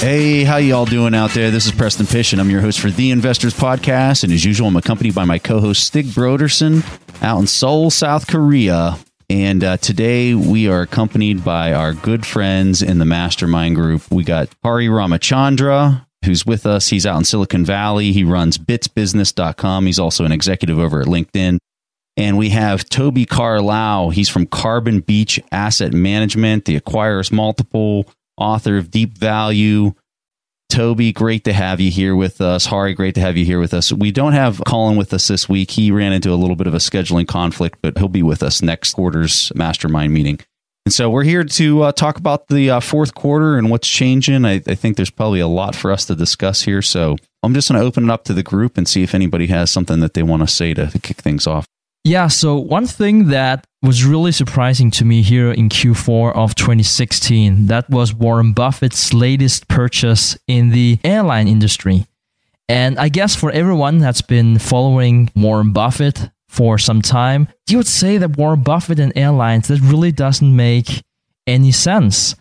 Hey, how you all doing out there? This is Preston Pysh, and I'm your host for the Investors Podcast. And as usual, I'm accompanied by my co-host Stig Brodersen out in Seoul, South Korea. And uh, today we are accompanied by our good friends in the mastermind group. We got Hari Ramachandra, who's with us. He's out in Silicon Valley. He runs bitsbusiness.com. He's also an executive over at LinkedIn. And we have Toby Carlisle. He's from Carbon Beach Asset Management, the acquirers multiple author of Deep Value. Toby, great to have you here with us. Hari, great to have you here with us. We don't have Calin with us this week. He ran into a little bit of a scheduling conflict, but he'll be with us next quarter's mastermind meeting. And so we're here to uh, talk about the uh, fourth quarter and what's changing. I, I, think there's probably a lot for us to discuss here. So I'm just going to open it up to the group and see if anybody has something that they want to say to, to kick things off. Yeah, so one thing that was really surprising to me here in Q4 of 2016, that was Warren Buffett's latest purchase in the airline industry. And I guess for everyone that's been following Warren Buffett for some time, you would say that Warren Buffett and airlines, that really doesn't make any sense.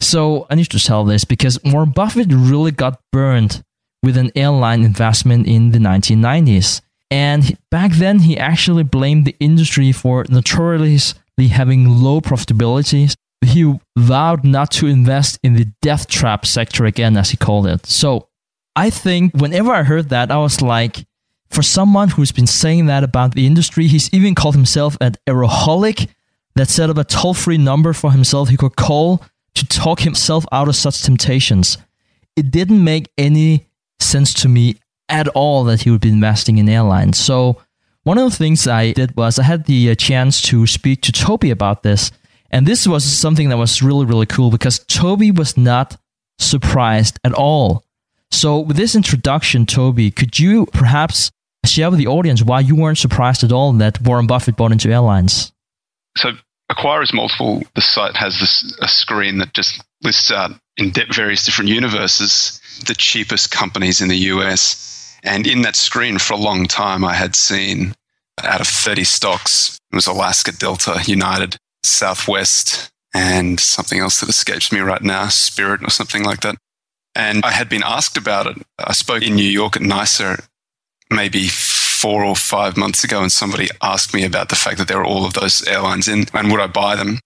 So I need to tell this because Warren Buffett really got burned with an airline investment in the 1990s. And back then, he actually blamed the industry for notoriously having low profitability. He vowed not to invest in the death trap sector again, as he called it. So I think whenever I heard that, I was like, for someone who's been saying that about the industry, he's even called himself an aeroholic that set up a toll free number for himself he could call to talk himself out of such temptations. It didn't make any sense to me at all that he would be investing in airlines. So one of the things I did was I had the uh, chance to speak to Toby about this. And this was something that was really, really cool because Toby was not surprised at all. So, with this introduction, Toby, could you perhaps share with the audience why you weren't surprised at all that Warren Buffett bought into airlines? So, Acquirers Multiple, the site has this a screen that just lists out in various different universes the cheapest companies in the US and in that screen for a long time, I had seen out of 30 stocks, it was Alaska, Delta, United, Southwest, and something else that escapes me right now, Spirit or something like that. And I had been asked about it. I spoke in New York at NYSA maybe four or five months ago, and somebody asked me about the fact that there were all of those airlines in and would I buy them?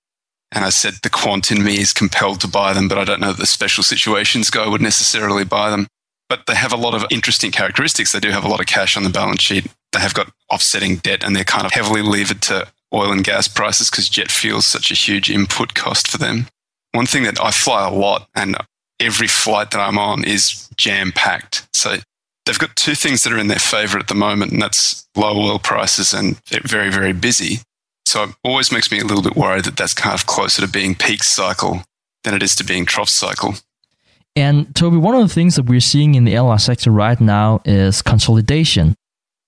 And I said the quant in me is compelled to buy them, but I don't know that the special situations guy would necessarily buy them but they have a lot of interesting characteristics. They do have a lot of cash on the balance sheet. They have got offsetting debt and they're kind of heavily levered to oil and gas prices because jet fuel is such a huge input cost for them. One thing that I fly a lot and every flight that I'm on is jam packed. So they've got two things that are in their favor at the moment, and that's low oil prices and very, very busy. So it always makes me a little bit worried that that's kind of closer to being peak cycle than it is to being trough cycle. And Toby, one of the things that we're seeing in the airline sector right now is consolidation.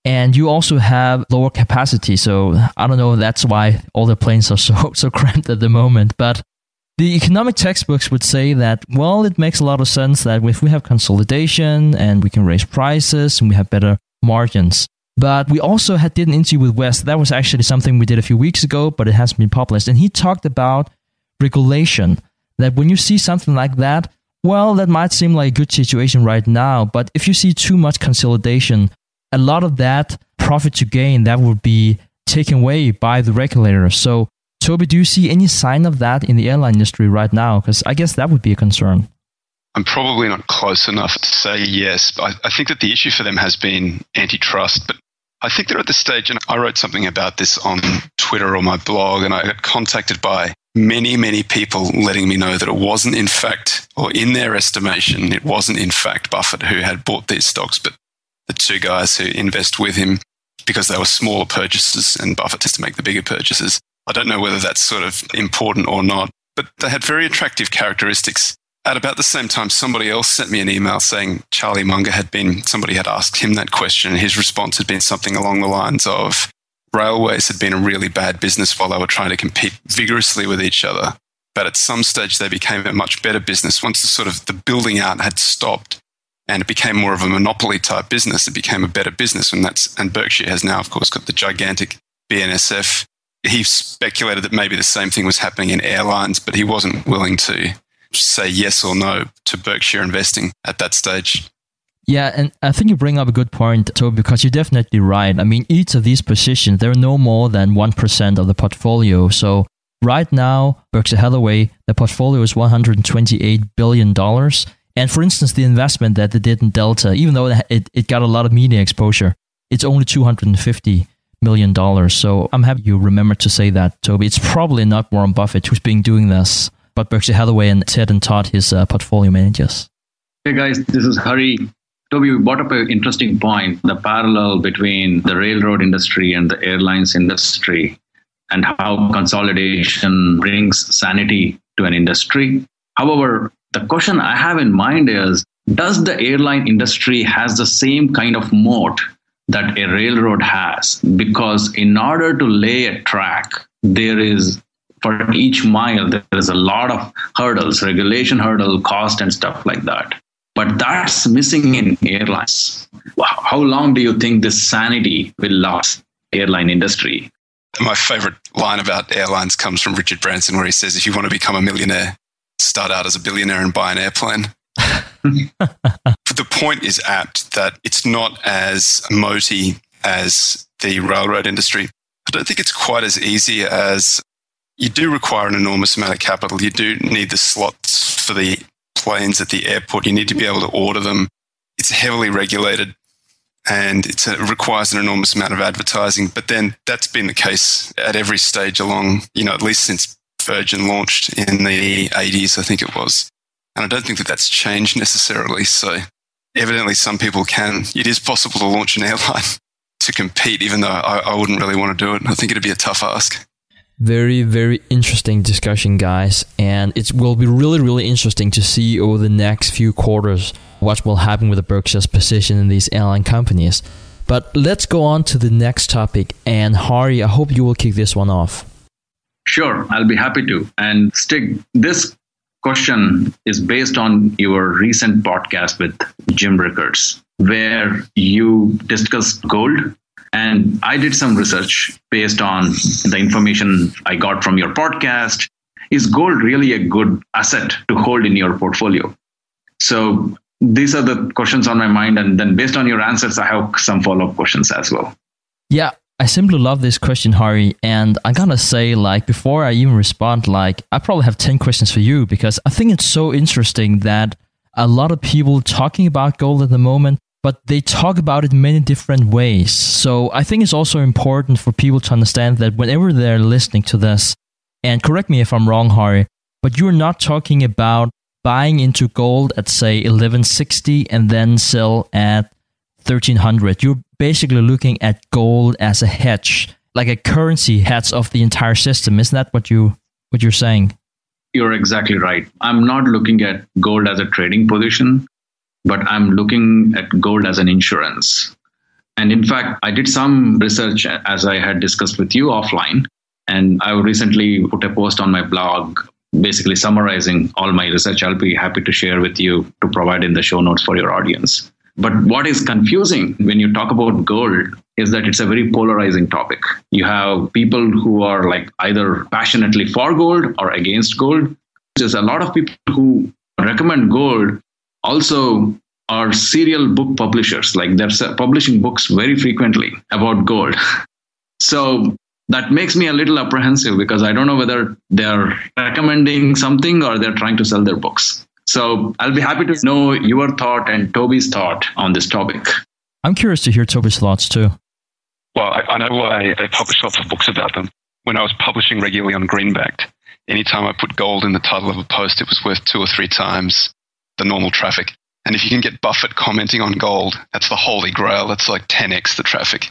And you also have lower capacity. So I don't know, that's why all the planes are so, so cramped at the moment. But the economic textbooks would say that, well, it makes a lot of sense that if we have consolidation and we can raise prices and we have better margins. But we also had did an interview with Wes. That was actually something we did a few weeks ago, but it hasn't been published. And he talked about regulation. That when you see something like that, well, that might seem like a good situation right now, but if you see too much consolidation, a lot of that profit to gain that would be taken away by the regulator. So, Toby, do you see any sign of that in the airline industry right now? Because I guess that would be a concern. I'm probably not close enough to say yes. I, I think that the issue for them has been antitrust, but I think they're at the stage, and I wrote something about this on Twitter or my blog, and I got contacted by many, many people letting me know that it wasn't, in fact, or in their estimation, it wasn't, in fact, Buffett who had bought these stocks, but the two guys who invest with him because they were smaller purchases and Buffett has to make the bigger purchases. I don't know whether that's sort of important or not, but they had very attractive characteristics. at about the same time, somebody else sent me an email saying Charlie Munger had been, somebody had asked him that question. And his response had been something along the lines of railways had been a really bad business while they were trying to compete vigorously with each other. But at some stage, they became a much better business. Once the sort of the building out had stopped and it became more of a monopoly type business, it became a better business. And that's, and Berkshire has now, of course, got the gigantic BNSF. He speculated that maybe the same thing was happening in airlines, but he wasn't willing to say yes or no to Berkshire investing at that stage. Yeah, and I think you bring up a good point, Toby, because you're definitely right. I mean, each of these positions, they're no more than 1% of the portfolio. So right now, Berkshire Hathaway, the portfolio is $128 billion. And for instance, the investment that they did in Delta, even though it, it got a lot of media exposure, it's only $250 million. So I'm happy you remember to say that, Toby. It's probably not Warren Buffett who's been doing this, but Berkshire Hathaway and Ted and Todd, his uh, portfolio managers. Hey guys, this is Hari. Toby, you brought up an interesting point the parallel between the railroad industry and the airlines industry, and how consolidation brings sanity to an industry. However, the question I have in mind is Does the airline industry has the same kind of moat that a railroad has? Because in order to lay a track, there is for each mile, there is a lot of hurdles, regulation hurdle, cost, and stuff like that. But that's missing in airlines. How long do you think this sanity will last airline industry? My favorite line about airlines comes from Richard Branson, where he says, If you want to become a millionaire, start out as a billionaire and buy an airplane. the point is apt that it's not as moaty as the railroad industry. I don't think it's quite as easy as you do require an enormous amount of capital. You do need the slots for the planes at the airport. You need to be able to order them. It's heavily regulated and it requires an enormous amount of advertising. But then that's been the case at every stage along, you know, at least since Virgin launched in the 80s, I think it was. And I don't think that that's changed necessarily. So evidently, some people can. It is possible to launch an airline to compete, even though I, I wouldn't really want to do it. I think it'd be a tough ask. Very, very interesting discussion, guys. And it will be really, really interesting to see over the next few quarters what will happen with the Berkshire's position in these airline companies. But let's go on to the next topic. And Hari, I hope you will kick this one off. Sure, I'll be happy to. And Stig, this question is based on your recent podcast with Jim Rickards, where you discussed gold and I did some research based on the information I got from your podcast. Is gold really a good asset to hold in your portfolio? So these are the questions on my mind. And then based on your answers, I have some follow up questions as well. Yeah, I simply love this question, Hari. And I gotta say, like, before I even respond, like, I probably have 10 questions for you because I think it's so interesting that a lot of people talking about gold at the moment but they talk about it many different ways. So I think it's also important for people to understand that whenever they're listening to this, and correct me if I'm wrong, Hari, but you're not talking about buying into gold at say 1160 and then sell at 1300. You're basically looking at gold as a hedge, like a currency hedge of the entire system. Isn't that what you what you're saying? You're exactly right. I'm not looking at gold as a trading position but I'm looking at gold as an insurance. And in fact, I did some research as I had discussed with you offline. And I recently put a post on my blog basically summarizing all my research. I'll be happy to share with you to provide in the show notes for your audience. But what is confusing when you talk about gold is that it's a very polarizing topic. You have people who are like either passionately for gold or against gold. There's a lot of people who recommend gold also are serial book publishers like they're publishing books very frequently about gold. So that makes me a little apprehensive because i don't know whether they're recommending something or they're trying to sell their books. So i'll be happy to know your thought and toby's thought on this topic. I'm curious to hear toby's thoughts too. Well i, I know why they publish lots of books about them. When i was publishing regularly on greenbackd anytime i put gold in the title of a post it was worth two or three times the normal traffic. And if you can get Buffett commenting on gold, that's the holy grail. That's like 10x the traffic.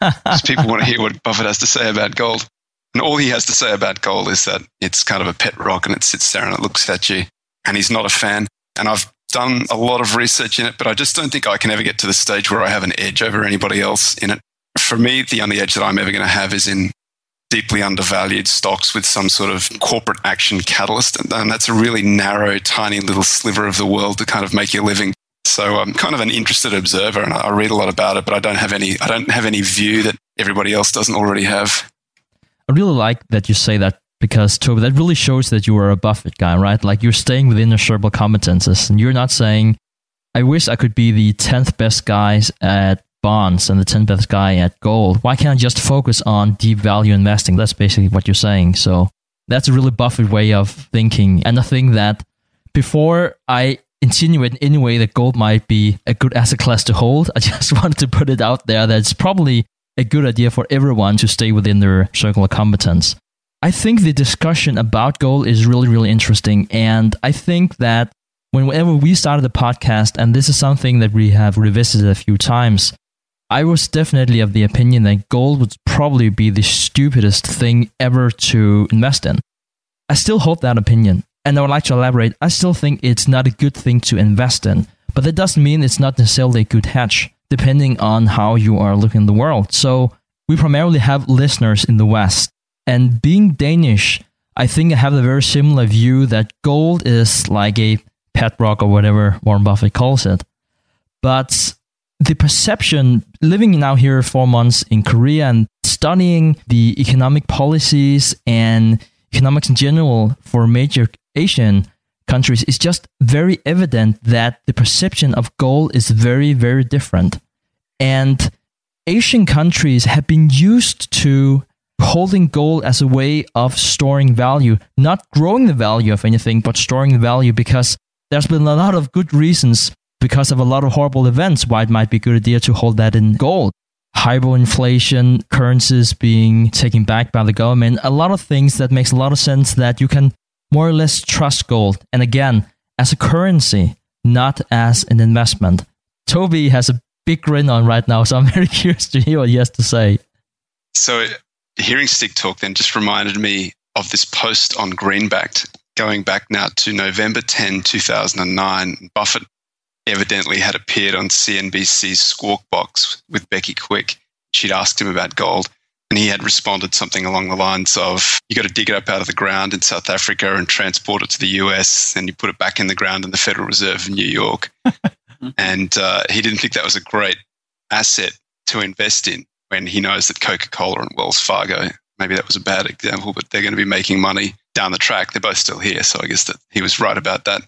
Because people want to hear what Buffett has to say about gold. And all he has to say about gold is that it's kind of a pet rock and it sits there and it looks at you and he's not a fan. And I've done a lot of research in it, but I just don't think I can ever get to the stage where I have an edge over anybody else in it. For me, the only edge that I'm ever going to have is in deeply undervalued stocks with some sort of corporate action catalyst. And, that's a really narrow, tiny little sliver of the world to kind of make your living. So I'm kind of an interested observer and I read a lot about it, but I don't have any, I don't have any view that everybody else doesn't already have. I really like that you say that because Toby, that really shows that you are a Buffett guy, right? Like you're staying within your shareable competences and you're not saying, I wish I could be the 10th best guys at bonds and the 10th best guy at gold. Why can't I just focus on deep value investing? That's basically what you're saying. So that's a really Buffett way of thinking. And I think that before I insinuate in any way that gold might be a good asset class to hold, I just wanted to put it out there that it's probably a good idea for everyone to stay within their circle of competence. I think the discussion about gold is really, really interesting. And I think that whenever we started the podcast, and this is something that we have revisited a few times, I was definitely of the opinion that gold would probably be the stupidest thing ever to invest in. I still hold that opinion. And I would like to elaborate. I still think it's not a good thing to invest in, but that doesn't mean it's not necessarily a good hedge, depending on how you are looking at the world. So we primarily have listeners in the West and being Danish, I think I have a very similar view that gold is like a pet rock or whatever Warren Buffett calls it. But the perception, living now here four months in Korea and studying the economic policies and economics in general for major Asian countries, is just very evident that the perception of gold is very, very different. And Asian countries have been used to holding gold as a way of storing value, not growing the value of anything, but storing the value because there's been a lot of good reasons because of a lot of horrible events why it might be a good idea to hold that in gold. Hyperinflation, currencies being taken back by the government, a lot of things that makes a lot of sense that you can more or less trust gold. And again, as a currency, not as an investment. Toby has a big grin on right now, so I'm very curious to hear what he has to say. So hearing Stig talk then just reminded me of this post on Greenbackd going back now to November 10, 2009. Buffett evidently had appeared on CNBC's Squawk Box with Becky Quick. She'd asked him about gold, and he had responded something along the lines of, You got to dig it up out of the ground in South Africa and transport it to the US, and you put it back in the ground in the Federal Reserve in New York. and uh, he didn't think that was a great asset to invest in when he knows that Coca Cola and Wells Fargo, maybe that was a bad example, but they're going to be making money down the track. They're both still here. So I guess that he was right about that.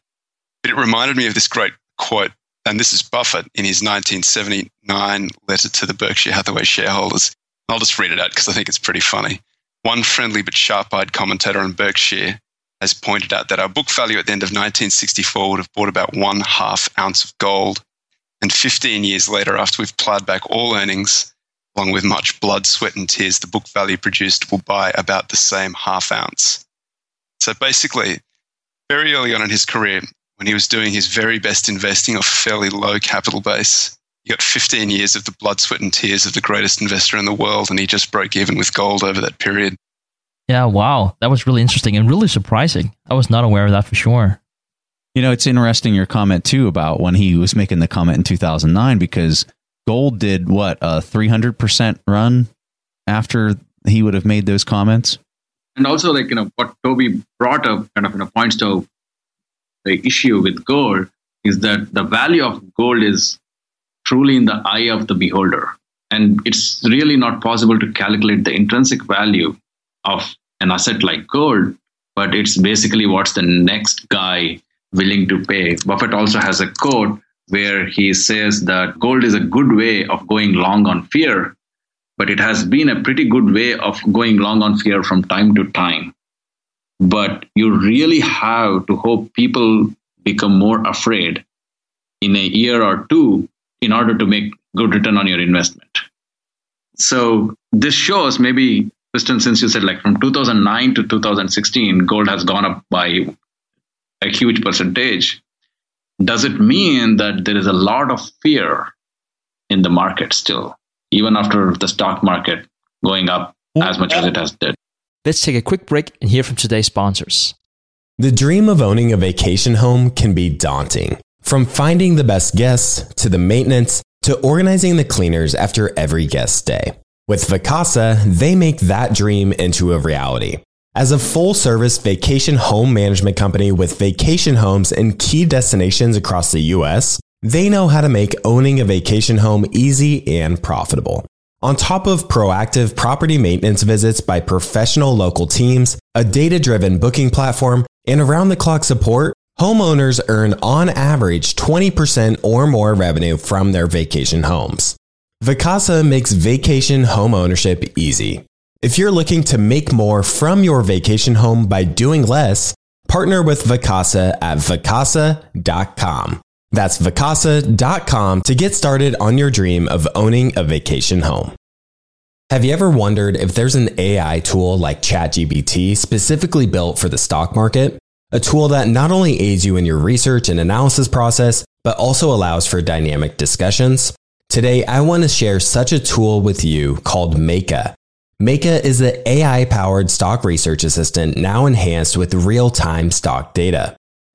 But it reminded me of this great quote, and this is Buffett in his 1979 letter to the Berkshire Hathaway shareholders. I'll just read it out because I think it's pretty funny. One friendly but sharp eyed commentator on Berkshire has pointed out that our book value at the end of 1964 would have bought about one half ounce of gold. And 15 years later, after we've plowed back all earnings, along with much blood, sweat, and tears, the book value produced will buy about the same half ounce. So basically, very early on in his career, when he was doing his very best investing off fairly low capital base, he got 15 years of the blood, sweat, and tears of the greatest investor in the world, and he just broke even with gold over that period. Yeah, wow. That was really interesting and really surprising. I was not aware of that for sure. You know, it's interesting your comment too about when he was making the comment in 2009 because Gold did what a 300% run after he would have made those comments. And also, like, you know, what Toby brought up kind of you know, points to the issue with gold is that the value of gold is truly in the eye of the beholder. And it's really not possible to calculate the intrinsic value of an asset like gold, but it's basically what's the next guy willing to pay. Buffett also has a quote where he says that gold is a good way of going long on fear, but it has been a pretty good way of going long on fear from time to time. But you really have to hope people become more afraid in a year or two in order to make good return on your investment. So this shows maybe, Preston, since you said like from 2009 to 2016, gold has gone up by a huge percentage does it mean that there is a lot of fear in the market still, even after the stock market going up as much as it has did? Let's take a quick break and hear from today's sponsors. The dream of owning a vacation home can be daunting. From finding the best guests to the maintenance to organizing the cleaners after every guest stay. With Vacasa, they make that dream into a reality. As a full service vacation home management company with vacation homes in key destinations across the US, they know how to make owning a vacation home easy and profitable. On top of proactive property maintenance visits by professional local teams, a data driven booking platform, and around the clock support, homeowners earn on average 20% or more revenue from their vacation homes. Vacasa makes vacation home ownership easy. If you're looking to make more from your vacation home by doing less, partner with Vacasa at vacasa.com. That's vacasa.com to get started on your dream of owning a vacation home. Have you ever wondered if there's an AI tool like ChatGPT specifically built for the stock market? A tool that not only aids you in your research and analysis process, but also allows for dynamic discussions? Today, I want to share such a tool with you called Meyka. Meyka is the AI powered stock research assistant now enhanced with real time stock data.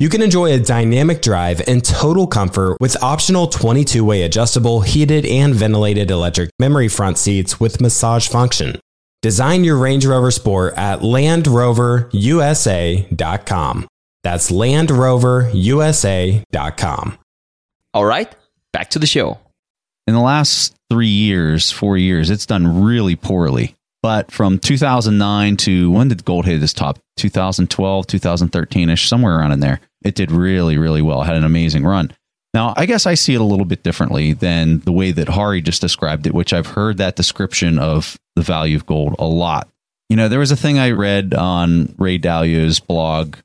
You can enjoy a dynamic drive and total comfort with optional 22 way adjustable, heated, and ventilated electric memory front seats with massage function. Design your Range Rover Sport at LandRoverUSA.com. That's LandRoverUSA.com. All right, back to the show. In the last three years, four years, it's done really poorly. But from 2009 to when did gold hit its top? 2012, 2013 ish, somewhere around in there. It did really, really well. Had an amazing run. Now, I guess I see it a little bit differently than the way that Hari just described it, which I've heard that description of the value of gold a lot. You know, there was a thing I read on Ray Dalio's blog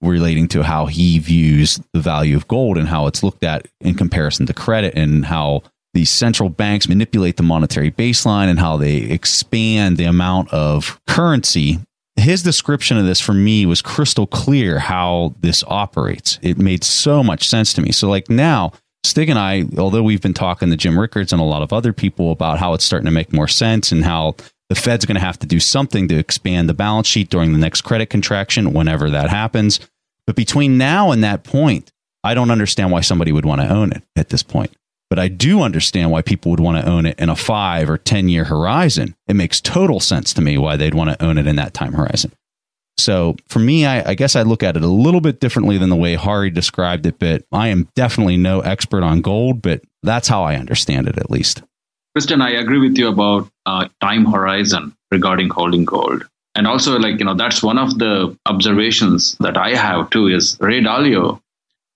relating to how he views the value of gold and how it's looked at in comparison to credit and how these central banks manipulate the monetary baseline and how they expand the amount of currency his description of this for me was crystal clear how this operates. It made so much sense to me. So, like now, Stig and I, although we've been talking to Jim Rickards and a lot of other people about how it's starting to make more sense and how the Fed's going to have to do something to expand the balance sheet during the next credit contraction, whenever that happens. But between now and that point, I don't understand why somebody would want to own it at this point. But I do understand why people would want to own it in a five or 10 year horizon. It makes total sense to me why they'd want to own it in that time horizon. So for me, I, I, guess I look at it a little bit differently than the way Hari described it, but I am definitely no expert on gold, but that's how I understand it at least. Preston, I agree with you about uh, time horizon regarding holding gold. And also, like, you know, that's one of the observations that I have too is Ray Dalio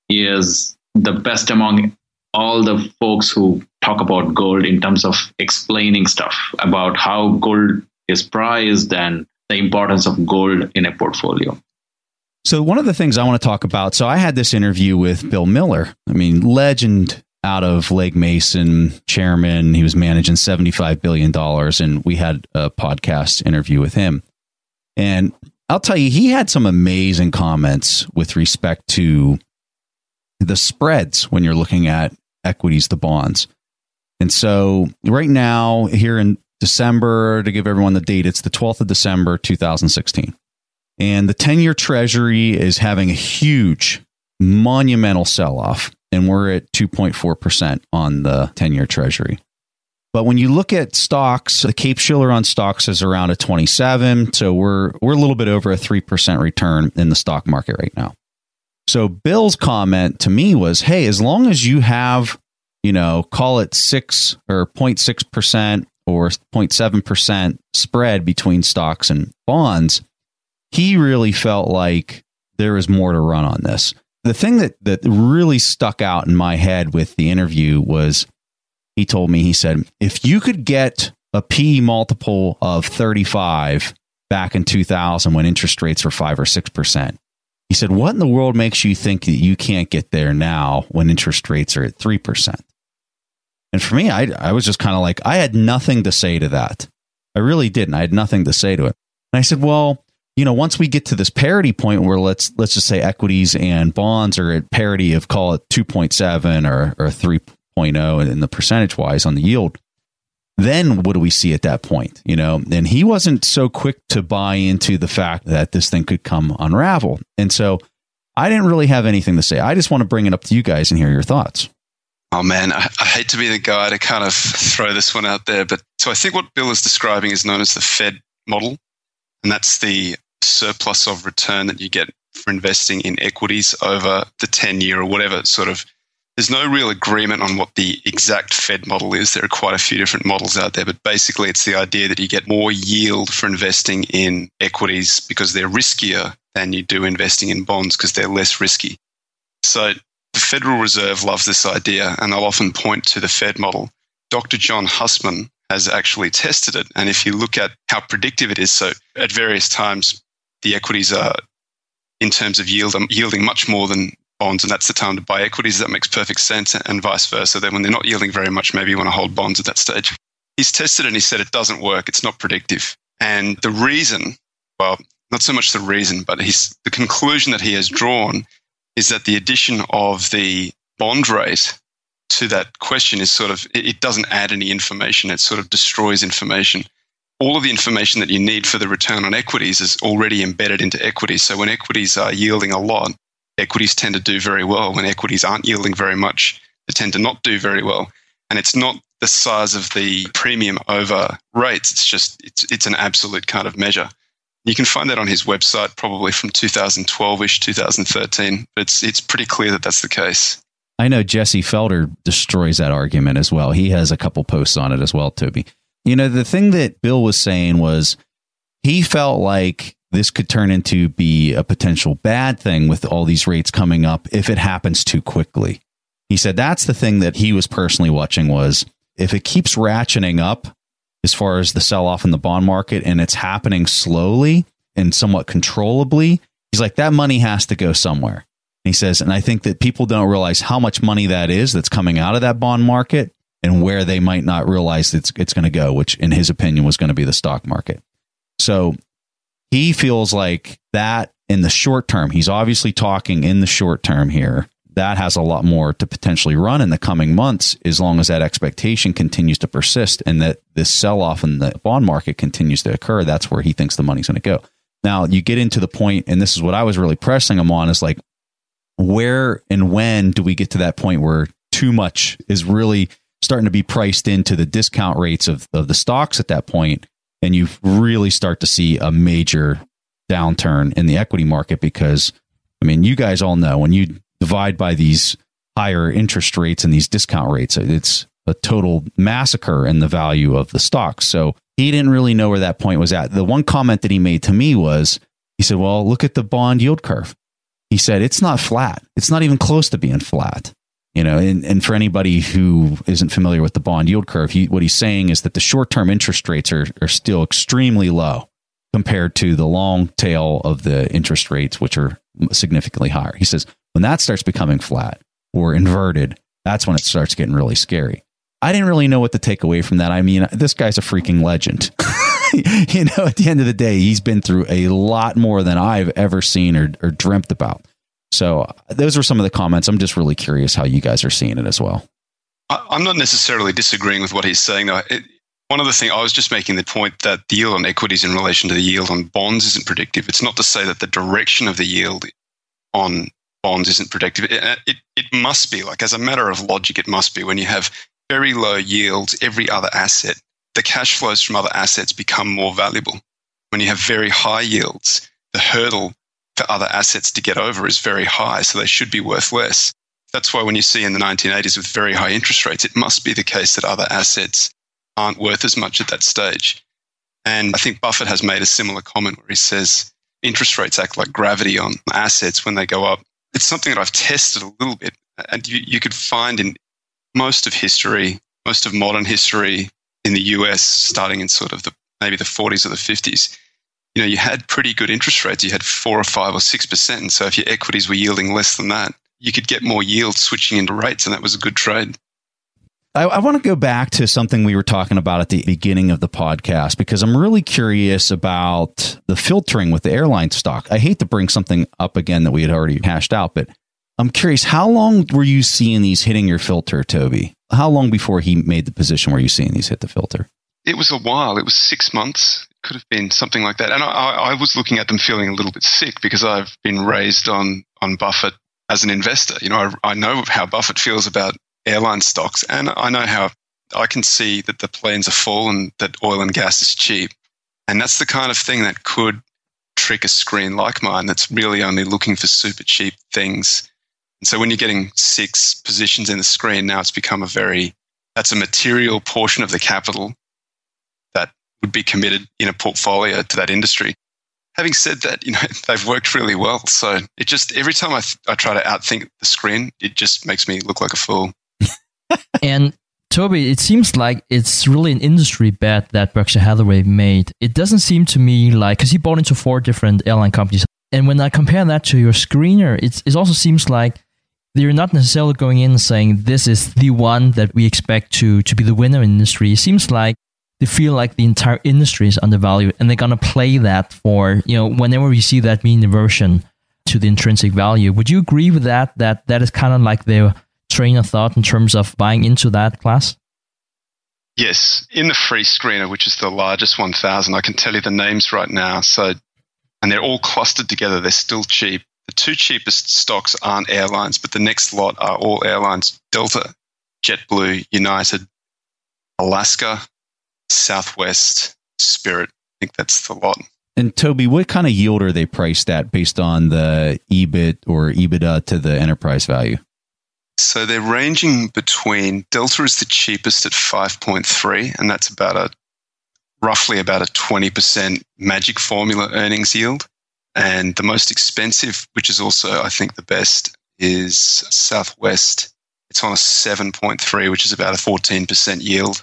is the best among all the folks who talk about gold in terms of explaining stuff about how gold is priced and the importance of gold in a portfolio. So, one of the things I want to talk about so, I had this interview with Bill Miller. I mean, legend out of Legg Mason, chairman. He was managing $75 billion. And we had a podcast interview with him. And I'll tell you, he had some amazing comments with respect to the spreads when you're looking at equities, the bonds. And so right now, here in December, to give everyone the date, it's the 12th of December, 2016. And the 10 year treasury is having a huge, monumental sell off. And we're at 2.4% on the 10 year treasury. But when you look at stocks, the Cape Shiller on stocks is around a 27. So we're, we're a little bit over a 3% return in the stock market right now. So Bill's comment to me was, hey, as long as you have, you know, call it six or 0.6% or 0.7% spread between stocks and bonds, he really felt like there was more to run on this. The thing that, that really stuck out in my head with the interview was he told me, he said, if you could get a P multiple of 35 back in 2000 when interest rates were 5 or 6%, he said, what in the world makes you think that you can't get there now when interest rates are at 3%? And for me, I, I was just kind of like, I had nothing to say to that. I really didn't. I had nothing to say to it. And I said, well, you know, once we get to this parity point where let's let's just say equities and bonds are at parity of call it 2.7 or or 3.0 in the percentage wise on the yield, then what do we see at that point? You know, and he wasn't so quick to buy into the fact that this thing could come unravel. And so I didn't really have anything to say. I just want to bring it up to you guys and hear your thoughts. Oh man, I, I, hate to be the guy to kind of throw this one out there, but so I think what Bill is describing is known as the Fed model, and that's the surplus of return that you get for investing in equities over the 10 year or whatever sort of. There's no real agreement on what the exact Fed model is. There are quite a few different models out there, but basically it's the idea that you get more yield for investing in equities because they're riskier than you do investing in bonds because they're less risky. So the Federal Reserve loves this idea and they'll often point to the Fed model. Dr. John Hussman has actually tested it. And if you look at how predictive it is, so at various times, the equities are, in terms of yield, um, yielding much more than bonds, and that's the time to buy equities. That makes perfect sense, and vice versa. Then when they're not yielding very much, maybe you want to hold bonds at that stage. He's tested it and he said it doesn't work. It's not predictive. And the reason, well, not so much the reason, but he's, the conclusion that he has drawn is that the addition of the bond rate to that question is sort of, it doesn't add any information. It sort of destroys information. All of the information that you need for the return on equities is already embedded into equities. So when equities are yielding a lot, equities tend to do very well. When equities aren't yielding very much, they tend to not do very well. And it's not the size of the premium over rates. It's just, it's, it's an absolute kind of measure. You can find that on his website, probably from 2012-ish, 2013. But it's it's pretty clear that that's the case. I know Jesse Felder destroys that argument as well. He has a couple posts on it as well, Toby. You know, the thing that Bill was saying was he felt like this could turn into be a potential bad thing with all these rates coming up if it happens too quickly. He said that's the thing that he was personally watching was if it keeps ratcheting up as far as the sell off in the bond market and it's happening slowly and somewhat controllably, he's like, that money has to go somewhere. And he says, and I think that people don't realize how much money that is that's coming out of that bond market and where they might not realize it's, it's going to go, which in his opinion was going to be the stock market. So he feels like that in the short term, he's obviously talking in the short term here that has a lot more to potentially run in the coming months as long as that expectation continues to persist and that this sell off in the bond market continues to occur. That's where he thinks the money's going to go. Now, you get into the point, and this is what I was really pressing him on is like, where and when do we get to that point where too much is really starting to be priced into the discount rates of, of the stocks at that point, and you really start to see a major downturn in the equity market because I mean, you guys all know when you divide by these higher interest rates and these discount rates. It's a total massacre in the value of the stocks. So he didn't really know where that point was at. The one comment that he made to me was he said, Well, look at the bond yield curve. He said, It's not flat. It's not even close to being flat. You know, and, and for anybody who isn't familiar with the bond yield curve, he, what he's saying is that the short term interest rates are, are still extremely low compared to the long tail of the interest rates, which are significantly higher. He says, when that starts becoming flat or inverted, that's when it starts getting really scary. I didn't really know what to take away from that. I mean, this guy's a freaking legend. you know, at the end of the day, he's been through a lot more than I've ever seen or, or dreamt about. So, those were some of the comments. I'm just really curious how you guys are seeing it as well. I'm not necessarily disagreeing with what he's saying, though. It, one of the things I was just making the point that the yield on equities in relation to the yield on bonds isn't predictive. It's not to say that the direction of the yield on bonds isn't predictive. It, uh, it, it must be like as a matter of logic, it must be when you have very low yields, every other asset, the cash flows from other assets become more valuable. When you have very high yields, the hurdle other assets to get over is very high, so they should be worth less. That's why when you see in the 1980s with very high interest rates, it must be the case that other assets aren't worth as much at that stage. And I think Buffett has made a similar comment where he says interest rates act like gravity on assets when they go up. It's something that I've tested a little bit. And you, you could find in most of history, most of modern history in the US, starting in sort of the maybe the 40s or the 50s, you know, you had pretty good interest rates. You had four or five or six percent. And so if your equities were yielding less than that, you could get more yield switching into rates, and that was a good trade. I, I want to go back to something we were talking about at the beginning of the podcast because I'm really curious about the filtering with the airline stock. I hate to bring something up again that we had already hashed out, but I'm curious, how long were you seeing these hitting your filter, Toby? How long before he made the position were you seeing these hit the filter? It was a while. It was six months. Could have been something like that. And I, I was looking at them feeling a little bit sick because I've been raised on on Buffett as an investor. You know, I, I know how Buffett feels about airline stocks. And I know how I can see that the planes are full and that oil and gas is cheap. And that's the kind of thing that could trick a screen like mine that's really only looking for super cheap things. And so when you're getting six positions in the screen, now it's become a very, that's a material portion of the capital would be committed in a portfolio to that industry. Having said that, you know, they've worked really well. So it just, every time I, th- I try to outthink the screen, it just makes me look like a fool and Toby, it seems like it's really an industry bet that Berkshire Hathaway made. It doesn't seem to me like because he bought into four different airline companies, and when I compare that to your screener, it's, it also seems like they're not necessarily going in saying this is the one that we expect to to be the winner in industry. It seems like they feel like the entire industry is undervalued, and they're gonna play that for you know whenever we see that mean inversion to the intrinsic value. Would you agree with that? That that is kind of like their train of thought in terms of buying into that class? Yes, in the free screener, which is the largest 1,000, I can tell you the names right now. So, and they're all clustered together. They're still cheap. The two cheapest stocks aren't airlines, but the next lot are all airlines: Delta, JetBlue, United, Alaska, Southwest, Spirit. I think that's the lot. And Toby, what kind of yield are they priced at based on the EBIT or EBITDA to the enterprise value? So they're ranging between Delta is the cheapest at 5.3, and that's about a roughly about a 20% magic formula earnings yield. And the most expensive, which is also, I think, the best, is Southwest. It's on a 7.3, which is about a 14% yield.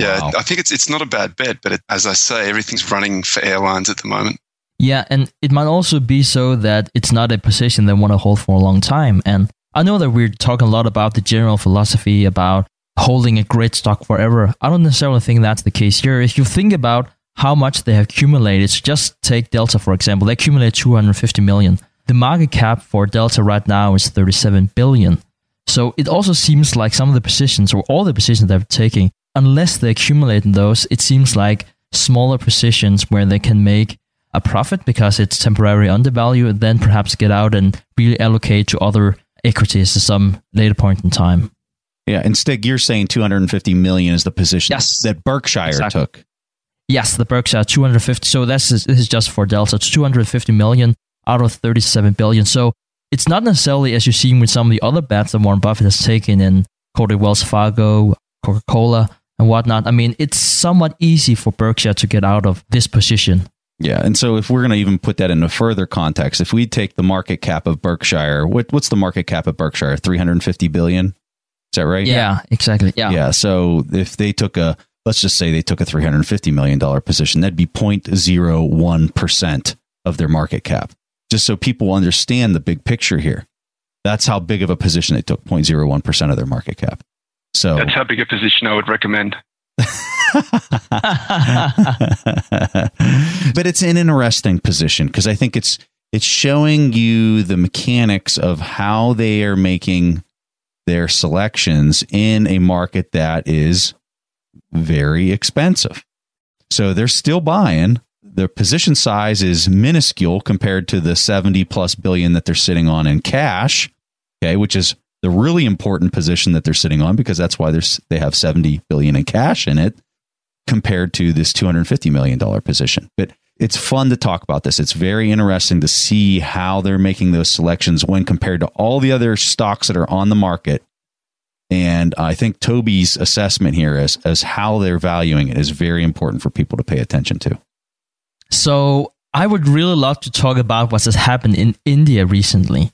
Yeah, wow. I think it's it's not a bad bet, but it, as I say, everything's running for airlines at the moment. Yeah, and it might also be so that it's not a position they want to hold for a long time. And I know that we're talking a lot about the general philosophy about holding a great stock forever. I don't necessarily think that's the case here. If you think about how much they have accumulated, so just take Delta for example, they accumulated 250 million. The market cap for Delta right now is 37 billion. So it also seems like some of the positions or all the positions they're taking, unless they accumulate in those, it seems like smaller positions where they can make a profit because it's temporarily undervalued, then perhaps get out and really allocate to other equities at some later point in time. Yeah, and Stig, you're saying 250 million is the position yes, that Berkshire exactly. took. Yes, the Berkshire 250. So this is, this is just for Delta. It's 250 million out of 37 billion. So it's not necessarily as you've seen with some of the other bets that Warren Buffett has taken in Kodak Wells Fargo, Coca Cola, and whatnot. I mean, it's somewhat easy for Berkshire to get out of this position. Yeah, and so if we're going to even put that into further context, if we take the market cap of Berkshire, what what's the market cap of Berkshire? 350 billion? Is that right? Yeah, exactly. Yeah. Yeah, so if they took a let's just say they took a 350 million dollar position, that'd be 0.01% of their market cap. Just so people understand the big picture here. That's how big of a position they took, 0.01% of their market cap. So That's how big a position I would recommend. but it's an interesting position because I think it's it's showing you the mechanics of how they are making their selections in a market that is very expensive. So they're still buying. Their position size is minuscule compared to the 70 plus billion that they're sitting on in cash, okay, which is the really important position that they're sitting on because that's why there's they have 70 billion in cash in it compared to this 250 million dollar position. But it's fun to talk about this. It's very interesting to see how they're making those selections when compared to all the other stocks that are on the market. And I think Toby's assessment here as, as how they're valuing it is very important for people to pay attention to. So I would really love to talk about what has happened in India recently.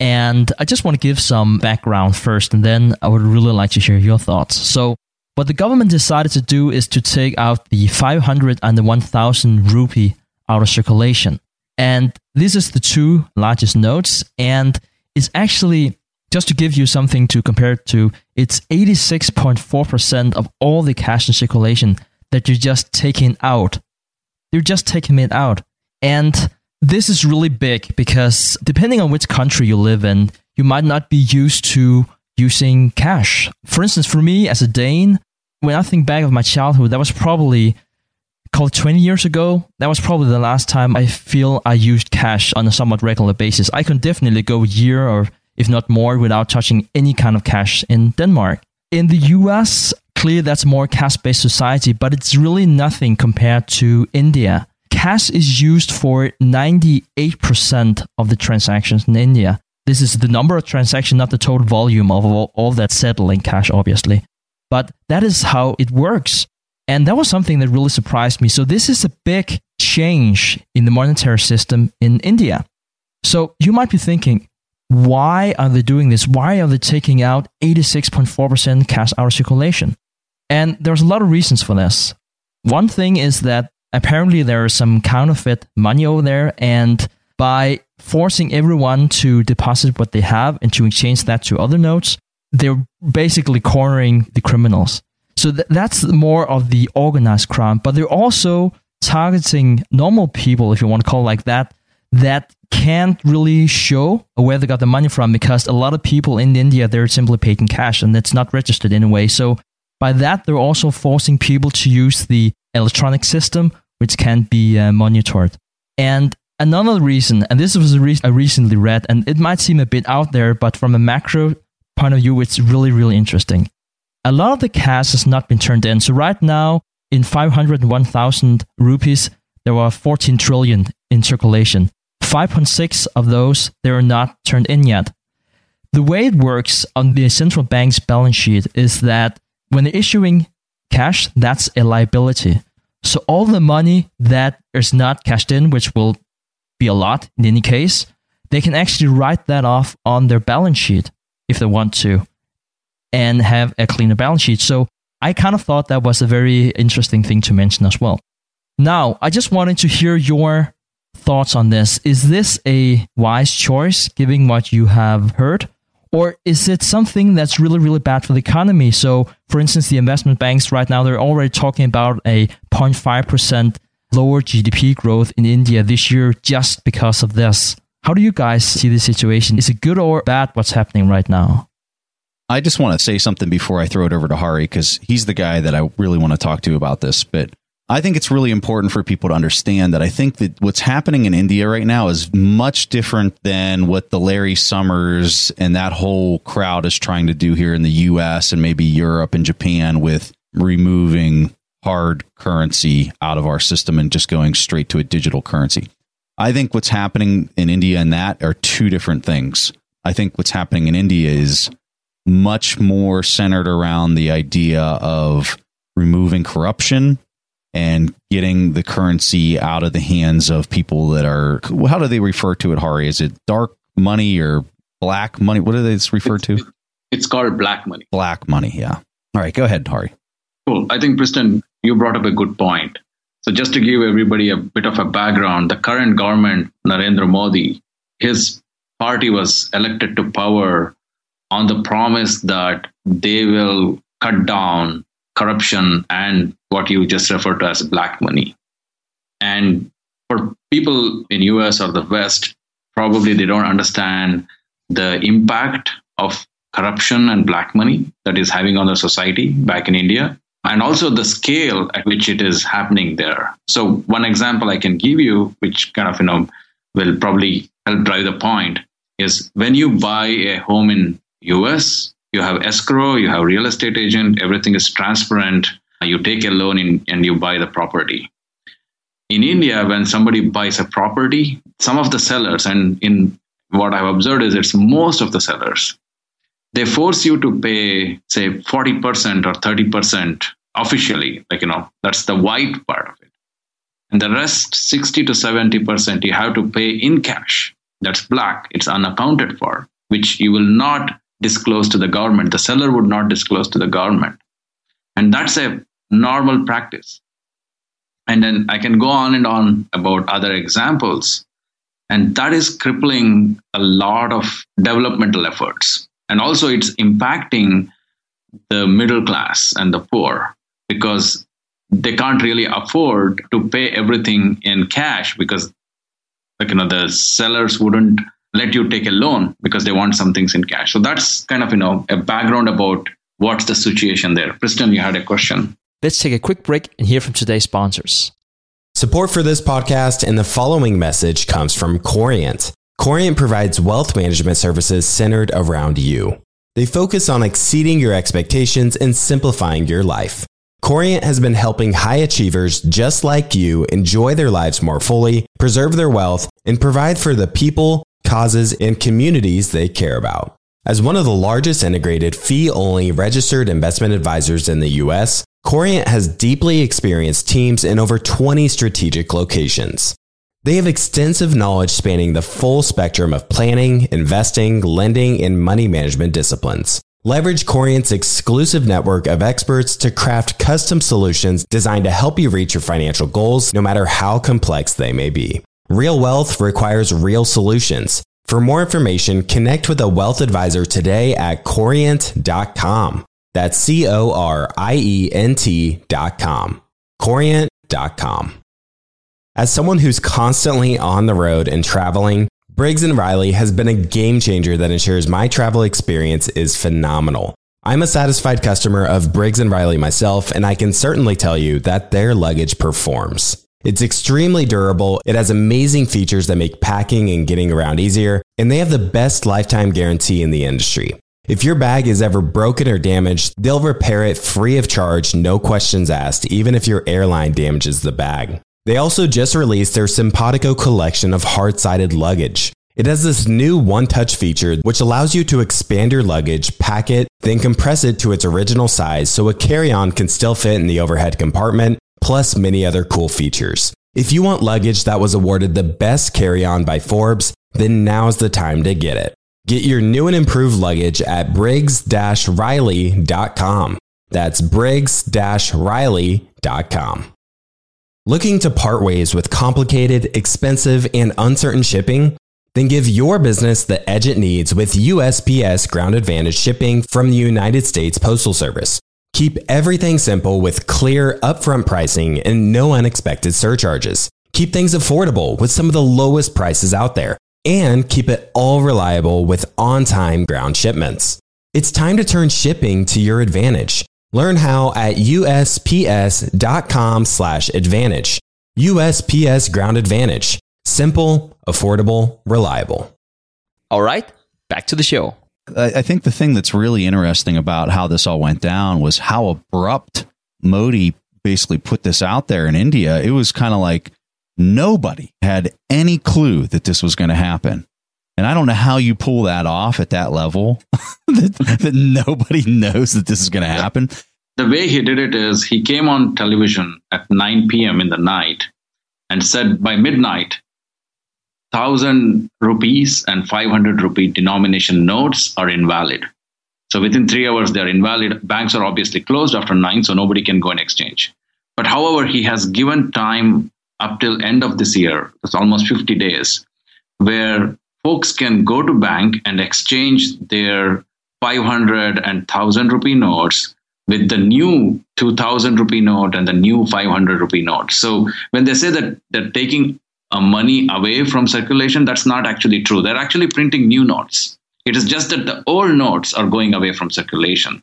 And I just want to give some background first, and then I would really like to hear your thoughts. So what the government decided to do is to take out the 500 and the 1000 rupee out of circulation. And this is the two largest notes. And it's actually, just to give you something to compare it to, it's 86.4% of all the cash in circulation that you're just taking out. You're just taking it out. And this is really big because depending on which country you live in, you might not be used to using cash. For instance, for me as a Dane, when I think back of my childhood, that was probably called 20 years ago. That was probably the last time I feel I used cash on a somewhat regular basis. I can definitely go a year or if not more without touching any kind of cash in Denmark. In the US, clearly that's more cash-based society, but it's really nothing compared to India. Cash is used for 98% of the transactions in India. This is the number of transactions, not the total volume of all, all that settled in cash, obviously. But that is how it works. And that was something that really surprised me. So, this is a big change in the monetary system in India. So, you might be thinking, why are they doing this? Why are they taking out 86.4% cash out of circulation? And there's a lot of reasons for this. One thing is that apparently there is some counterfeit money over there, and by forcing everyone to deposit what they have and to exchange that to other notes, they're basically cornering the criminals. So th- that's more of the organized crime, but they're also targeting normal people, if you want to call it like that, that can't really show where they got the money from because a lot of people in India they're simply paid in cash and it's not registered in a way. So by that they're also forcing people to use the electronic system which can be uh, monitored. And another reason, and this was a I recently read, and it might seem a bit out there, but from a macro point of view, it's really, really interesting. A lot of the cash has not been turned in. So right now, in 501,000 rupees, there are 14 trillion in circulation. 5.6 of those, they are not turned in yet. The way it works on the central bank's balance sheet is that when they're issuing cash, that's a liability. So all the money that is not cashed in, which will be a lot in any case, they can actually write that off on their balance sheet if they want to and have a cleaner balance sheet. So I kind of thought that was a very interesting thing to mention as well. Now, I just wanted to hear your thoughts on this. Is this a wise choice given what you have heard? Or is it something that's really, really bad for the economy? So, for instance, the investment banks right now, they're already talking about a 0.5% lower GDP growth in India this year just because of this. How do you guys see the situation? Is it good or bad what's happening right now? I just want to say something before I throw it over to Hari because he's the guy that I really want to talk to about this. But I think it's really important for people to understand that I think that what's happening in India right now is much different than what the Larry Summers and that whole crowd is trying to do here in the US and maybe Europe and Japan with removing hard currency out of our system and just going straight to a digital currency. I think what's happening in India and that are two different things. I think what's happening in India is much more centered around the idea of removing corruption and getting the currency out of the hands of people that are how do they refer to it hari? Is it dark money or black money? What do they refer to? it's called black money. Black money yeah. All right go ahead hari. Cool. I think Preston, you brought up a good point. So, just to give everybody a bit of a background, the current government, Narendra Modi, his party was elected to power on the promise that they will cut down corruption and what you just referred to as black money. And for people in US or the West, probably they don't understand the impact of corruption and black money that is having on the society back in India. and also the scale at which it is happening there. So one example I can give you, which kind of you know will probably help drive the point, is when you buy a home in US, you have escrow, you have real estate agent, everything is transparent. You take a loan in, and you buy the property. In India, when somebody buys a property, some of the sellers, and in what I've observed is it's most of the sellers, they force you to pay, say, 40% or 30% officially, like, you know, that's the white part of it. And the rest, 60 to 70%, you have to pay in cash. That's black. It's unaccounted for, which you will not disclose to the government. The seller would not disclose to the government. And that's a normal practice. And then I can go on and on about other examples. And that is crippling a lot of developmental efforts. And also, it's impacting the middle class and the poor because they can't really afford to pay everything in cash because like you know the sellers wouldn't let you take a loan because they want some things in cash so that's kind of you know a background about what's the situation there Preston you had a question let's take a quick break and hear from today's sponsors. Support for this podcast and the following message comes from corient. Corient provides wealth management services centered around you. They focus on exceeding your expectations and simplifying your life. Corient has been helping high achievers just like you enjoy their lives more fully, preserve their wealth, and provide for the people, causes, and communities they care about. As one of the largest integrated fee only registered investment advisors in the US, Corient has deeply experienced teams in over 20 strategic locations. They have extensive knowledge spanning the full spectrum of planning, investing, lending, and money management disciplines. Leverage Corient's exclusive network of experts to craft custom solutions designed to help you reach your financial goals, no matter how complex they may be. Real wealth requires real solutions. For more information, connect with a wealth advisor today at corient.com. That's C O R I E N T.com. Corient.com. As someone who's constantly on the road and traveling, Briggs & Riley has been a game changer that ensures my travel experience is phenomenal. I'm a satisfied customer of Briggs & Riley myself, and I can certainly tell you that their luggage performs. It's extremely durable, it has amazing features that make packing and getting around easier, and they have the best lifetime guarantee in the industry. If your bag is ever broken or damaged, they'll repair it free of charge, no questions asked, even if your airline damages the bag. They also just released their Simpatico collection of hard sided luggage. It has this new one touch feature which allows you to expand your luggage, pack it, then compress it to its original size so a carry on can still fit in the overhead compartment, plus many other cool features. If you want luggage that was awarded the best carry on by Forbes, then now's the time to get it. Get your new and improved luggage at briggs riley.com. That's briggs riley.com. Looking to part ways with complicated, expensive, and uncertain shipping? Then give your business the edge it needs with USPS Ground Advantage shipping from the United States Postal Service. Keep everything simple with clear, upfront pricing and no unexpected surcharges. Keep things affordable with some of the lowest prices out there. And keep it all reliable with on time ground shipments. It's time to turn shipping to your advantage. Learn how at usps.com slash advantage. USPS Ground Advantage. Simple, affordable, reliable. All right, back to the show. I think the thing that's really interesting about how this all went down was how abrupt Modi basically put this out there in India. It was kind of like nobody had any clue that this was going to happen. And I don't know how you pull that off at that level that, that, nobody knows that this is going to happen. The way he did it is he came on television at 9 p.m. in the night and said by midnight, 1000 rupees and 500 rupee denomination notes are invalid. So within three hours, they're invalid. Banks are obviously closed after nine, so nobody can go and exchange. But however, he has given time up till end of this year, it's almost 50 days, where folks can go to bank and exchange their 500 and 1000 rupee notes with the new 2000 rupee note and the new 500 rupee note so when they say that they're taking uh, money away from circulation that's not actually true they're actually printing new notes it is just that the old notes are going away from circulation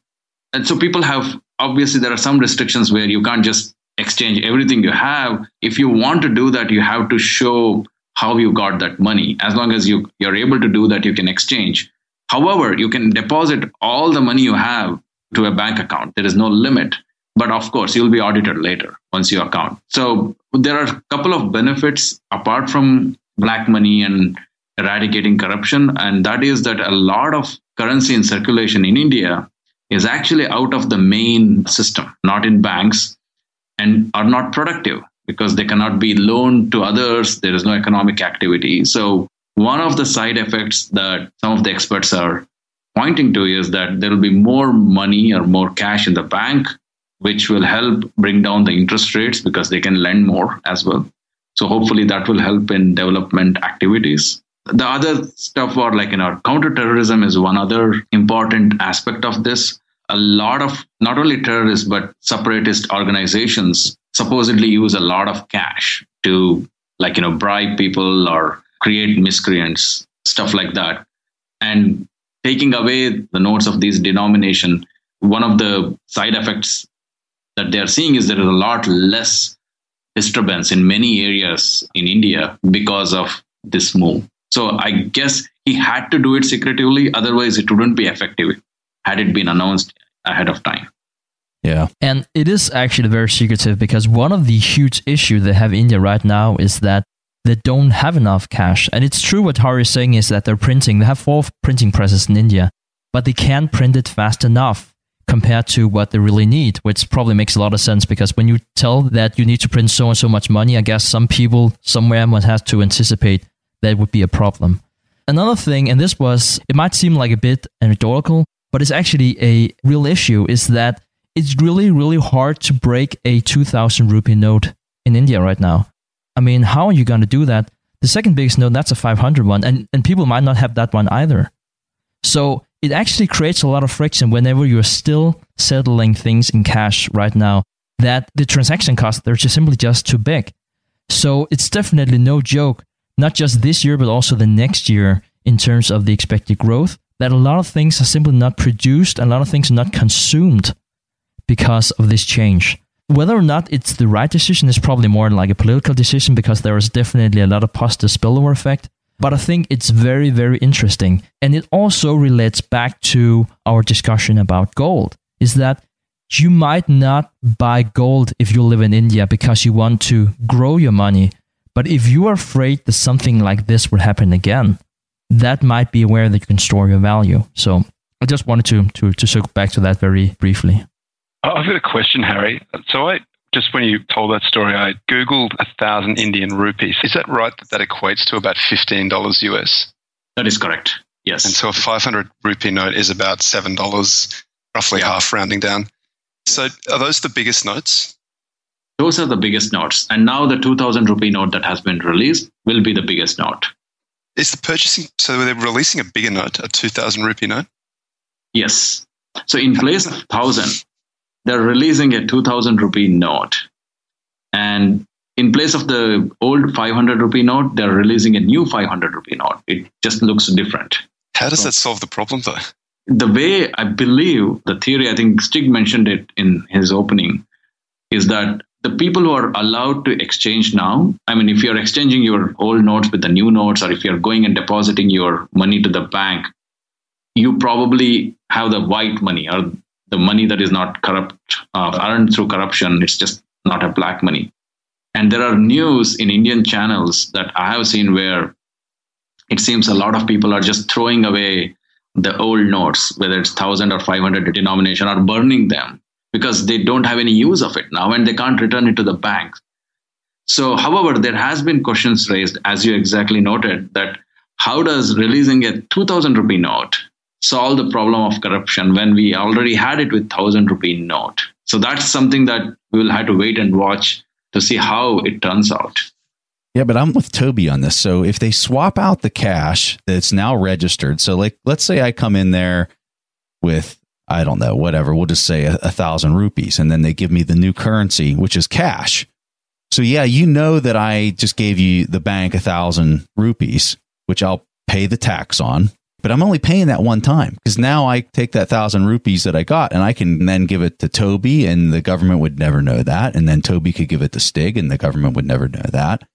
and so people have obviously there are some restrictions where you can't just exchange everything you have. If you want to do that, you have to show how you got that money. As long as you, you're able to do that, you can exchange. However, you can deposit all the money you have to a bank account. There is no limit. But of course, you'll be audited later once you account. So there are a couple of benefits apart from black money and eradicating corruption. And that is that a lot of currency in circulation in India is actually out of the main system, not in banks, and are not productive because they cannot be loaned to others. There is no economic activity. So, one of the side effects that some of the experts are pointing to is that there will be more money or more cash in the bank, which will help bring down the interest rates because they can lend more as well. So, hopefully, that will help in development activities. The other stuff or like you know counterterrorism is one other important aspect of this. A lot of not only terrorists but separatist organizations supposedly use a lot of cash to like you know bribe people or create miscreants stuff like that. And taking away the notes of these denomination one of the side effects that they are seeing is there is a lot less disturbance in many areas in india because of this move so I guess he had to do it secretively, otherwise it wouldn't be effective had it been announced ahead of time. Yeah. And it is actually very secretive because one of the huge issues they have in India right now is that they don't have enough cash. And it's true what Hari is saying is that they're printing, they have four printing presses in India, but they can't print it fast enough compared to what they really need, which probably makes a lot of sense because when you tell that you need to print so and so much money, I guess some people somewhere must have to anticipate that would be a problem. Another thing, and this was, it might seem like a bit anecdotal, but it's actually a real issue, is that it's really, really hard to break a 2000 rupee note in India right now. I mean, how are you going to do that? The second biggest note, that's a 500 one, and, and people might not have that one either. So it actually creates a lot of friction whenever you're still settling things in cash right now, that the transaction costs, they're just simply just too big. So it's definitely no joke not just this year, but also the next year in terms of the expected growth, that a lot of things are simply not produced a lot of things are not consumed because of this change. Whether or not it's the right decision is probably more like a political decision because there is definitely a lot of positive spillover effect. But I think it's very, very interesting. And it also relates back to our discussion about gold is that you might not buy gold if you live in India because you want to grow your money but if you are afraid that something like this would happen again, that might be where that you can store your value. So I just wanted to to to circle back to that very briefly. I've got a question, Hari. So I just when you told that story, I googled a thousand Indian rupees. Is that right? That that equates to about fifteen dollars US. That is correct. Yes. And so a five hundred rupee note is about seven dollars, roughly half rounding down. So are those the biggest notes? Those are the biggest notes. And now the 2000 rupee note that has been released will be the biggest note. Is the purchasing, so they're releasing a bigger note, a 2000 rupee note? Yes. So in place of 1000, they're releasing a 2000 rupee note. And in place of the old 500 rupee note, they're releasing a new 500 rupee note. It just looks different. How does that solve the problem, though? The way I believe the theory, I think Stig mentioned it in his opening, is that the people who are allowed to exchange now, I mean, if you're exchanging your old notes with the new notes, or if you're going and depositing your money to the bank, you probably have the white money or the money that is not corrupt, uh, earned through corruption. It's just not a black money. And there are news in Indian channels that I have seen where it seems a lot of people are just throwing away the old notes, whether it's 1000 or 500 denomination, or burning them because they don't have any use of it now and they can't return it to the bank. So, however, there has been questions raised, as you exactly noted, that how does releasing a 2000 rupee note solve the problem of corruption when we already had it with 1000 rupee note? So that's something that we will have to wait and watch to see how it turns out. Yeah, but I'm with Toby on this. So if they swap out the cash that's now registered, so like let's say I come in there with I don't know, whatever. We'll just say a, a, thousand rupees. And then they give me the new currency, which is cash. So, yeah, you know that I just gave you the bank a thousand rupees, which I'll pay the tax on. But I'm only paying that one time because now I take that thousand rupees that I got and I can then give it to Toby and the government would never know that. And then Toby could give it to Stig and the government would never know that.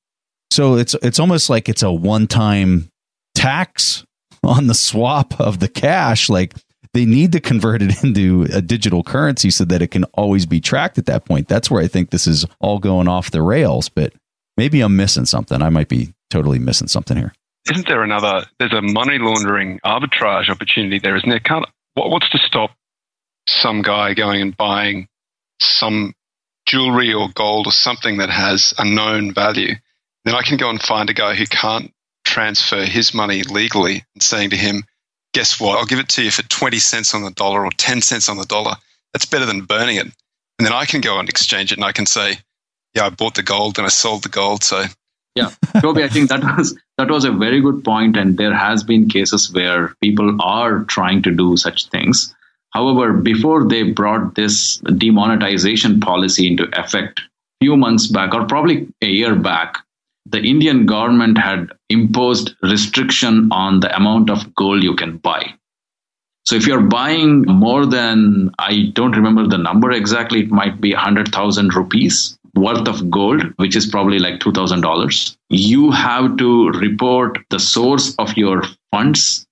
So it's, it's almost like it's a one time tax on the swap of the cash. Like they need to convert it into a digital currency so that it can always be tracked at that point. That's where I think this is all going off the rails, but maybe I'm missing something. I might be totally missing something here. Isn't there another? There's a money laundering arbitrage opportunity there, isn't there? Can't what, what's to stop some guy going and buying some jewelry or gold or something that has a known value? Then I can go and find a guy who can't transfer his money legally and saying to him, guess what? I'll give it to you for 20 cents on the dollar or 10 cents on the dollar. That's better than burning it. And then I can go and exchange it and I can say, yeah, I bought the gold and I sold the gold. So yeah, Toby, I think that was that was a very good point, and there has been cases where people are trying to do such things. However, before they brought this demonetization policy into effect, few months back, or probably a year back, the Indian government had imposed restriction on the amount of gold you can buy. So if you're buying more than, I don't remember the number exactly, it might be 100,000 rupees worth of gold, which is probably like $2,000, you have to report the source of your funds.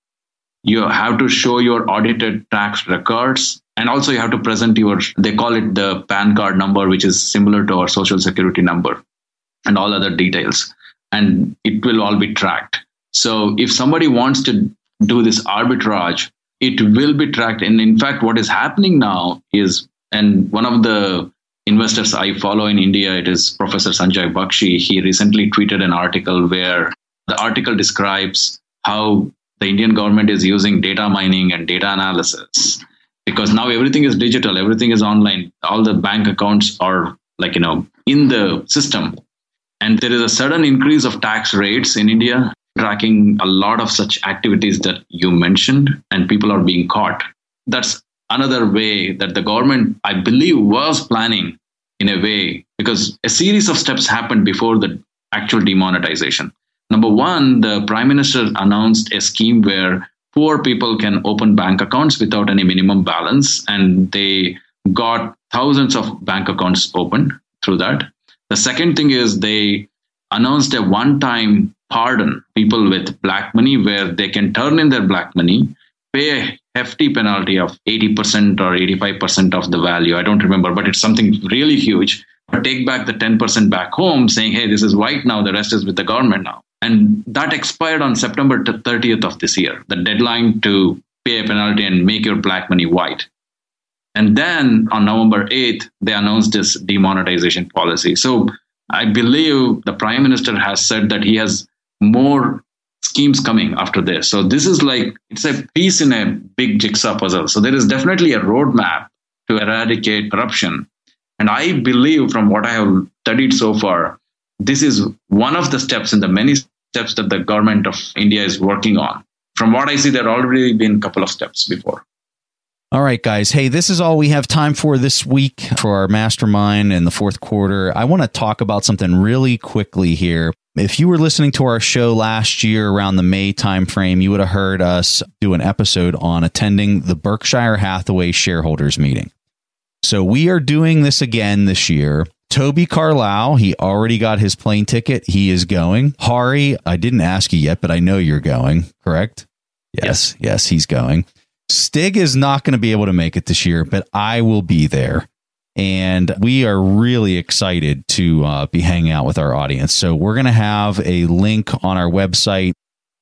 You have to show your audited tax records. And also, you have to present your, they call it the PAN card number, which is similar to our social security number and all other details. And it will all be tracked. So if somebody wants to do this arbitrage, it will be tracked. And in fact, what is happening now is, and one of the investors I follow in India, it is Professor Sanjay Bakshi. He recently tweeted an article where the article describes how the Indian government is using data mining and data analysis because now everything is digital, everything is online, all the bank accounts are like, you know, in the system. And there is a sudden increase of tax rates in India, tracking a lot of such activities that you mentioned, and people are being caught. That's another way that the government, I believe, was planning in a way, because a series of steps happened before the actual demonetization. Number one, the prime minister announced a scheme where poor people can open bank accounts without any minimum balance, and they got thousands of bank accounts opened through that. The second thing is they announced a one time pardon people with black money where they can turn in their black money, pay a hefty penalty of 80% or 85% of the value. I don't remember, but it's something really huge. But take back the 10% back home saying, hey, this is white now, the rest is with the government now. And that expired on September 30th of this year, the deadline to pay a penalty and make your black money white. And then on November 8th, they announced this demonetization policy. So I believe the prime minister has said that he has more schemes coming after this. So this is like, it's a piece in a big jigsaw puzzle. So there is definitely a roadmap to eradicate corruption. And I believe from what I have studied so far, this is one of the steps in the many steps that the government of India is working on. From what I see, there already been a couple of steps before. All right, guys. Hey, this is all we have time for this week for our mastermind in the fourth quarter. I want to talk about something really quickly here. If you were listening to our show last year around the May timeframe, you would have heard us do an episode on attending the Berkshire Hathaway shareholders meeting. So we are doing this again this year. Toby Carlisle, he already got his plane ticket. He is going. Hari, I didn't ask you yet, but I know you're going, correct? Yes, yes, yes he's going. Stig is not going to be able to make it this year, but I will be there. And we are really excited to uh, be hanging out with our audience. So we're going to have a link on our website.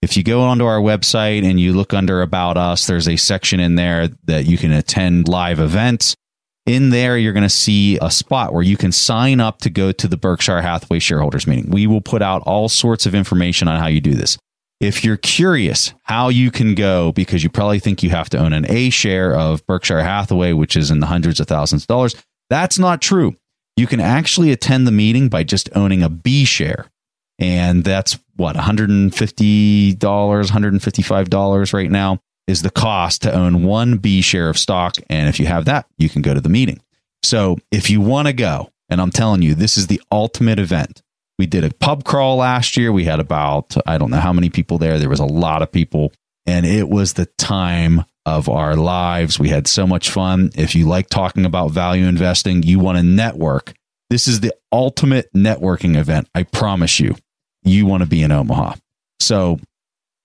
If you go onto our website and you look under About Us, there's a section in there that you can attend live events. In there, you're going to see a spot where you can sign up to go to the Berkshire Hathaway shareholders meeting. We will put out all sorts of information on how you do this. If you're curious how you can go, because you probably think you have to own an A share of Berkshire Hathaway, which is in the hundreds of thousands of dollars, that's not true. You can actually attend the meeting by just owning a B share. And that's what, $150, $155 right now is the cost to own one B share of stock. And if you have that, you can go to the meeting. So if you want to go, and I'm telling you, this is the ultimate event. We did a pub crawl last year. We had about, I don't know how many people there. There was a lot of people. and it was the time of our lives. We had so much fun. If you like talking about value investing, you want to network. This is the ultimate networking event. I promise you, you want to be in Omaha. So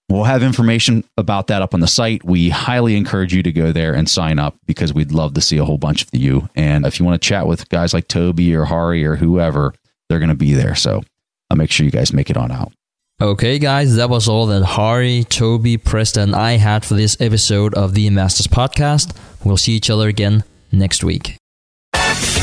we'll have information about that up on the site. We highly encourage you to go there and sign up because we'd love to see a whole bunch of you. And if you want to chat with guys like Toby or Hari or whoever, they're going to be there. So I'll make sure you guys make it on out. Okay, guys, that was all that Hari, Toby, Preston, and I had for this episode of the Investors Podcast. We'll see each other again next week.